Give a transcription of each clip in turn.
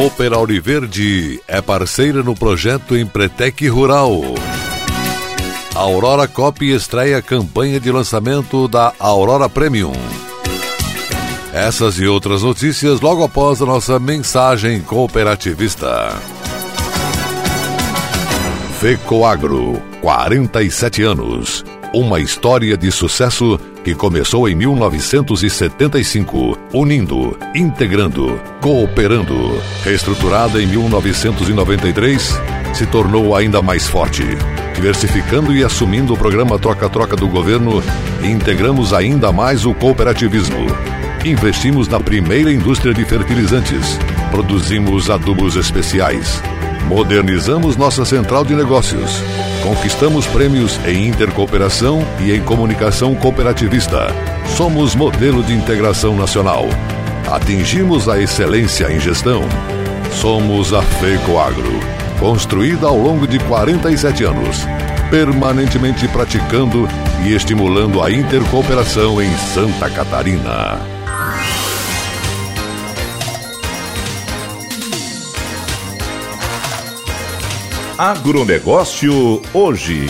Cooper Auriverde é parceira no projeto Empretec Rural. A Aurora Copy estreia a campanha de lançamento da Aurora Premium. Essas e outras notícias logo após a nossa mensagem cooperativista. Fecoagro, 47 anos. Uma história de sucesso que começou em 1975, unindo, integrando, cooperando. Reestruturada em 1993, se tornou ainda mais forte. Diversificando e assumindo o programa Troca-Troca do governo, integramos ainda mais o cooperativismo. Investimos na primeira indústria de fertilizantes. Produzimos adubos especiais. Modernizamos nossa central de negócios Conquistamos prêmios em intercooperação e em comunicação cooperativista. Somos modelo de integração nacional. Atingimos a excelência em gestão. Somos a FECOAGRO, construída ao longo de 47 anos, permanentemente praticando e estimulando a intercooperação em Santa Catarina. Agronegócio hoje.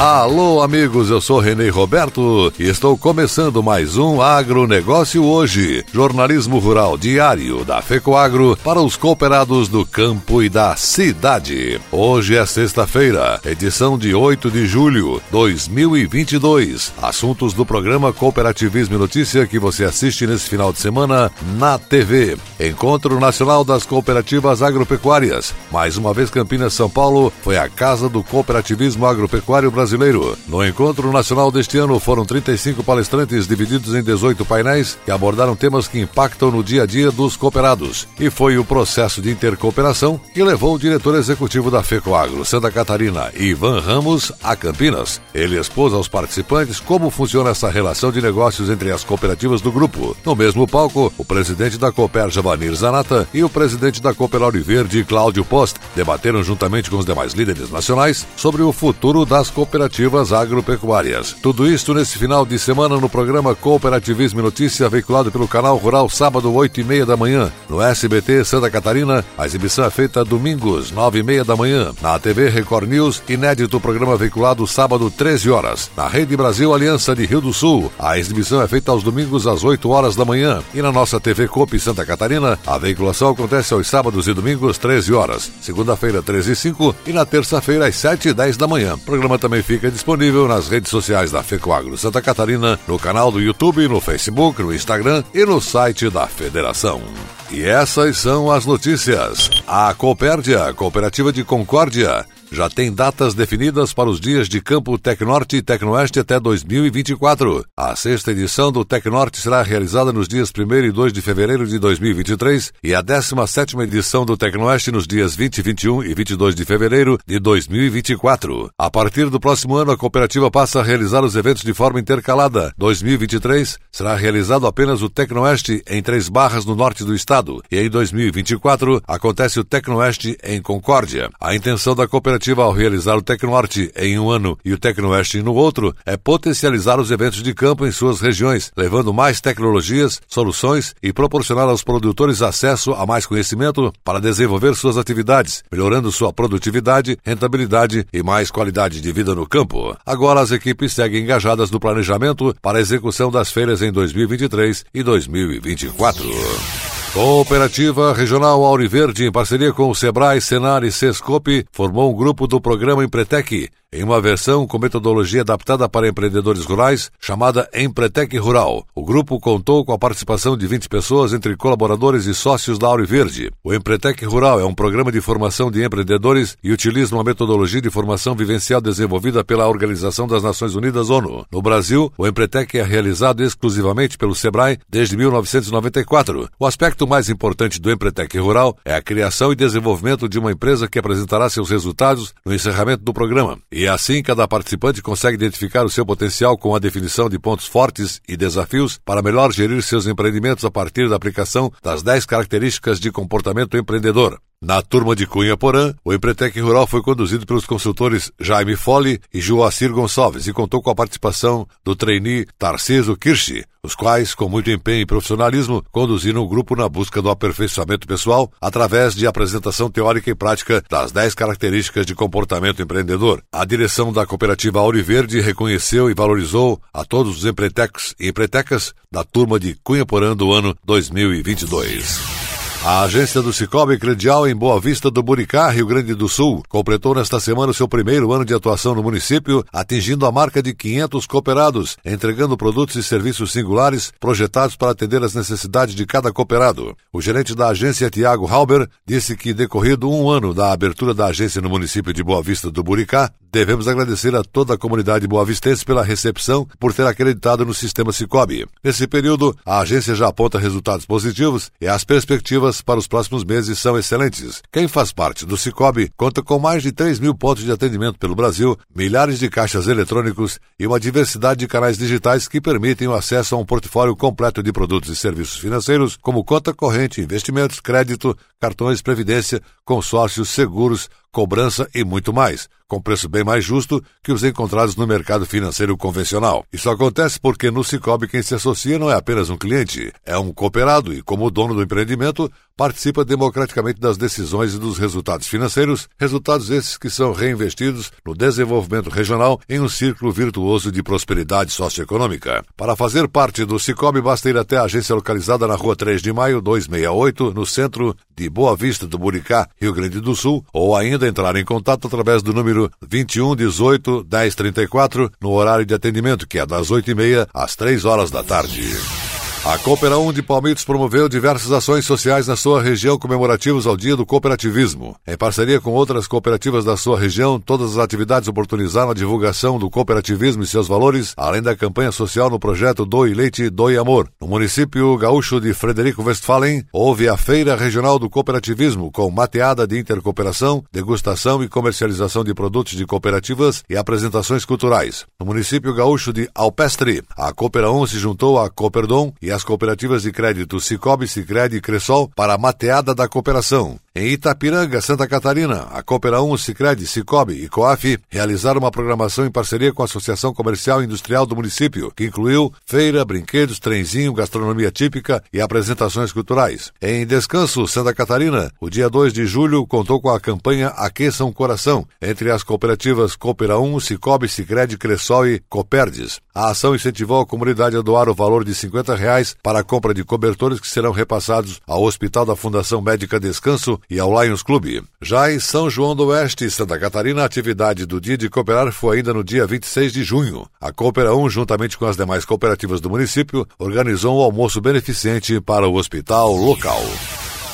Alô, amigos, eu sou Renê Roberto e estou começando mais um Agronegócio hoje. Jornalismo rural diário da FECOAGro para os cooperados do campo e da cidade. Hoje é sexta-feira, edição de 8 de julho de 2022. Assuntos do programa Cooperativismo e Notícia que você assiste nesse final de semana na TV. Encontro Nacional das Cooperativas Agropecuárias. Mais uma vez, Campinas, São Paulo foi a casa do cooperativismo agropecuário brasileiro brasileiro. No encontro nacional deste ano foram 35 palestrantes divididos em 18 painéis que abordaram temas que impactam no dia a dia dos cooperados. E foi o processo de intercooperação que levou o diretor executivo da FECOAGRO, Santa Catarina, Ivan Ramos, a Campinas. Ele expôs aos participantes como funciona essa relação de negócios entre as cooperativas do grupo. No mesmo palco, o presidente da Cooper, Javanir Zanata, e o presidente da Cooper Verde, Cláudio Post, debateram juntamente com os demais líderes nacionais sobre o futuro das cooperativas cooperativas agropecuárias. Tudo isto nesse final de semana no programa Cooperativismo e Notícia, veiculado pelo canal Rural, sábado, 8 e meia da manhã. No SBT Santa Catarina, a exibição é feita domingos, 9 e meia da manhã. Na TV Record News, inédito programa veiculado sábado, 13 horas. Na Rede Brasil Aliança de Rio do Sul, a exibição é feita aos domingos às 8 horas da manhã. E na nossa TV Coop Santa Catarina, a veiculação acontece aos sábados e domingos, 13 horas. Segunda-feira, 13 e 5 e na terça-feira, às 7 e 10 da manhã. O programa também fica disponível nas redes sociais da FECOAGRO Santa Catarina, no canal do YouTube, no Facebook, no Instagram e no site da Federação. E essas são as notícias. A Coopérdia, Cooperativa de Concórdia, já tem datas definidas para os dias de Campo Tecnorte e Tecnoeste até 2024. A sexta edição do Tecnorte será realizada nos dias 1 e 2 de fevereiro de 2023 e a 17 edição do Tecnoeste nos dias 20, 21 e 22 de fevereiro de 2024. A partir do próximo ano, a cooperativa passa a realizar os eventos de forma intercalada. 2023 será realizado apenas o Tecnoeste em Três Barras, no norte do estado, e em 2024 acontece o Tecnoeste em Concórdia. A intenção da cooperativa cooperativa, ao realizar o Tecnorte em um ano e o Tecnoeste no outro, é potencializar os eventos de campo em suas regiões, levando mais tecnologias, soluções e proporcionar aos produtores acesso a mais conhecimento para desenvolver suas atividades, melhorando sua produtividade, rentabilidade e mais qualidade de vida no campo. Agora as equipes seguem engajadas no planejamento para a execução das feiras em 2023 e 2024. Cooperativa Regional Auriverde, em parceria com o Sebrae, Senar e Sescope, formou um grupo do programa Empretec, em uma versão com metodologia adaptada para empreendedores rurais, chamada Empretec Rural. O grupo contou com a participação de 20 pessoas, entre colaboradores e sócios da Auriverde. O Empretec Rural é um programa de formação de empreendedores e utiliza uma metodologia de formação vivencial desenvolvida pela Organização das Nações Unidas ONU. No Brasil, o Empretec é realizado exclusivamente pelo Sebrae desde 1994. O aspecto mais importante do Empretec Rural é a criação e desenvolvimento de uma empresa que apresentará seus resultados no encerramento do programa. E assim, cada participante consegue identificar o seu potencial com a definição de pontos fortes e desafios para melhor gerir seus empreendimentos a partir da aplicação das 10 características de comportamento empreendedor. Na turma de Cunha Porã, o Empretec Rural foi conduzido pelos consultores Jaime Fole e Joacir Gonçalves e contou com a participação do trainee Tarciso Kirsch, os quais, com muito empenho e profissionalismo, conduziram o grupo na busca do aperfeiçoamento pessoal através de apresentação teórica e prática das 10 características de comportamento empreendedor. A direção da cooperativa Auriverde reconheceu e valorizou a todos os empretecs e empretecas da turma de Cunha Porã do ano 2022. A agência do Cicobi Credial em Boa Vista do Buricá, Rio Grande do Sul, completou nesta semana o seu primeiro ano de atuação no município, atingindo a marca de 500 cooperados, entregando produtos e serviços singulares projetados para atender as necessidades de cada cooperado. O gerente da agência, Tiago Halber, disse que, decorrido um ano da abertura da agência no município de Boa Vista do Buricá, devemos agradecer a toda a comunidade boavistense pela recepção por ter acreditado no sistema Cicobi. Nesse período, a agência já aponta resultados positivos e as perspectivas para os próximos meses são excelentes. Quem faz parte do Cicobi conta com mais de 3 mil pontos de atendimento pelo Brasil, milhares de caixas eletrônicos e uma diversidade de canais digitais que permitem o acesso a um portfólio completo de produtos e serviços financeiros, como conta corrente, investimentos, crédito, cartões, previdência, consórcios, seguros, cobrança e muito mais, com preço bem mais justo que os encontrados no mercado financeiro convencional. Isso acontece porque no Cicobi quem se associa não é apenas um cliente, é um cooperado e, como dono do empreendimento, participa democraticamente das decisões e dos resultados financeiros, resultados esses que são reinvestidos no desenvolvimento regional em um círculo virtuoso de prosperidade socioeconômica. Para fazer parte do Cicobi, basta ir até a agência localizada na rua 3 de maio, 268, no centro de Boa Vista do Buricá, Rio Grande do Sul, ou ainda entrar em contato através do número 21 18 10 34 no horário de atendimento, que é das 8h30 às 3 horas da tarde. A Coopera 1 de Palmitos promoveu diversas ações sociais na sua região comemorativas ao Dia do Cooperativismo. Em parceria com outras cooperativas da sua região, todas as atividades oportunizaram a divulgação do cooperativismo e seus valores, além da campanha social no projeto Doe Leite, Doe Amor. No município gaúcho de Frederico Westphalen, houve a Feira Regional do Cooperativismo, com mateada de intercooperação, degustação e comercialização de produtos de cooperativas e apresentações culturais. No município gaúcho de Alpestre, a Coopera 1 se juntou à Cooperdom e as cooperativas de crédito Cicobi, Sicredi e Cressol para a mateada da cooperação. Em Itapiranga, Santa Catarina, a Coopera 1, Sicredi, Cicobi e Coaf realizaram uma programação em parceria com a Associação Comercial e Industrial do município, que incluiu feira, brinquedos, trenzinho, gastronomia típica e apresentações culturais. Em Descanso, Santa Catarina, o dia 2 de julho contou com a campanha Aqueça um Coração, entre as cooperativas Coopera 1, Cicobi, Sicredi, Cressol e Coperdes. A ação incentivou a comunidade a doar o valor de 50 reais para a compra de cobertores que serão repassados ao Hospital da Fundação Médica Descanso e ao Lions Clube. Já em São João do Oeste, Santa Catarina, a atividade do Dia de Cooperar foi ainda no dia 26 de junho. A Coopera 1, juntamente com as demais cooperativas do município, organizou um almoço beneficente para o hospital local.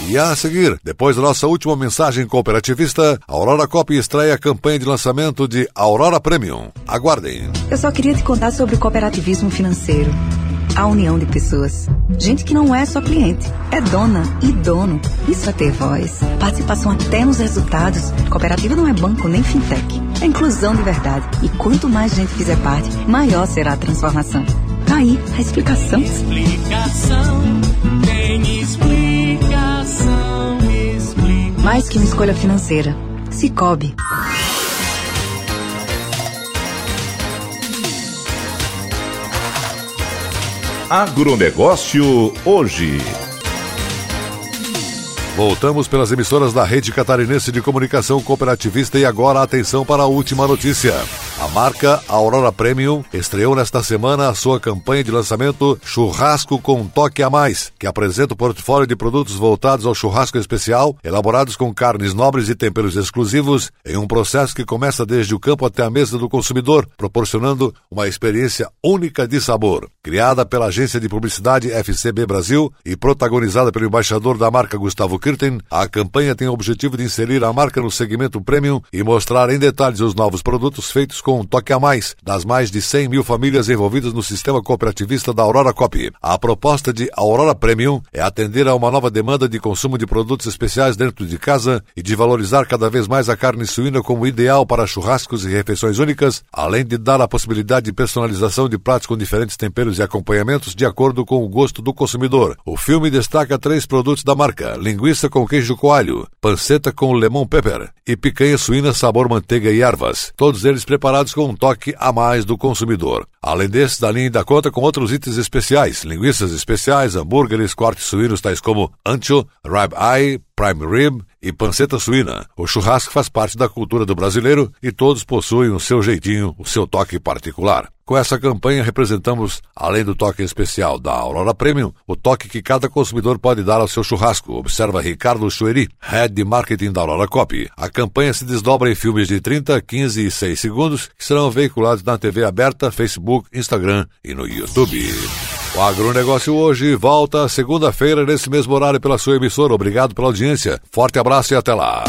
E a seguir, depois da nossa última mensagem cooperativista, a Aurora Cop estreia a campanha de lançamento de Aurora Premium. Aguardem. Eu só queria te contar sobre o cooperativismo financeiro a união de pessoas. Gente que não é só cliente, é dona e dono. Isso é ter voz. Participação até nos resultados. Cooperativa não é banco nem fintech. É inclusão de verdade. E quanto mais gente fizer parte, maior será a transformação. Tá aí a explicação. Explicação, tem explicação, explicação. Mais que uma escolha financeira. Cicobi. Agronegócio hoje. Voltamos pelas emissoras da Rede Catarinense de Comunicação Cooperativista e agora atenção para a última notícia. A marca Aurora Premium estreou nesta semana a sua campanha de lançamento Churrasco com um Toque a Mais, que apresenta o portfólio de produtos voltados ao churrasco especial, elaborados com carnes nobres e temperos exclusivos, em um processo que começa desde o campo até a mesa do consumidor, proporcionando uma experiência única de sabor. Criada pela agência de publicidade FCB Brasil e protagonizada pelo embaixador da marca Gustavo A campanha tem o objetivo de inserir a marca no segmento premium e mostrar em detalhes os novos produtos feitos com um toque a mais das mais de 100 mil famílias envolvidas no sistema cooperativista da Aurora Copy. A proposta de Aurora Premium é atender a uma nova demanda de consumo de produtos especiais dentro de casa e de valorizar cada vez mais a carne suína como ideal para churrascos e refeições únicas, além de dar a possibilidade de personalização de pratos com diferentes temperos e acompanhamentos de acordo com o gosto do consumidor. O filme destaca três produtos da marca: linguiça com queijo coalho, panceta com lemon pepper e picanha suína sabor manteiga e ervas. Todos eles preparados com um toque a mais do consumidor. Além desses, da linha ainda conta com outros itens especiais, linguiças especiais, hambúrgueres, cortes suínos tais como ancho, rib eye, prime rib e panceta suína. O churrasco faz parte da cultura do brasileiro e todos possuem o seu jeitinho, o seu toque particular. Com essa campanha, representamos, além do toque especial da Aurora Premium, o toque que cada consumidor pode dar ao seu churrasco, observa Ricardo Chueri, Head de Marketing da Aurora Copy. A campanha se desdobra em filmes de 30, 15 e 6 segundos que serão veiculados na TV aberta, Facebook, Instagram e no YouTube. O agronegócio hoje volta segunda-feira nesse mesmo horário pela sua emissora. Obrigado pela audiência. Forte abraço e até lá.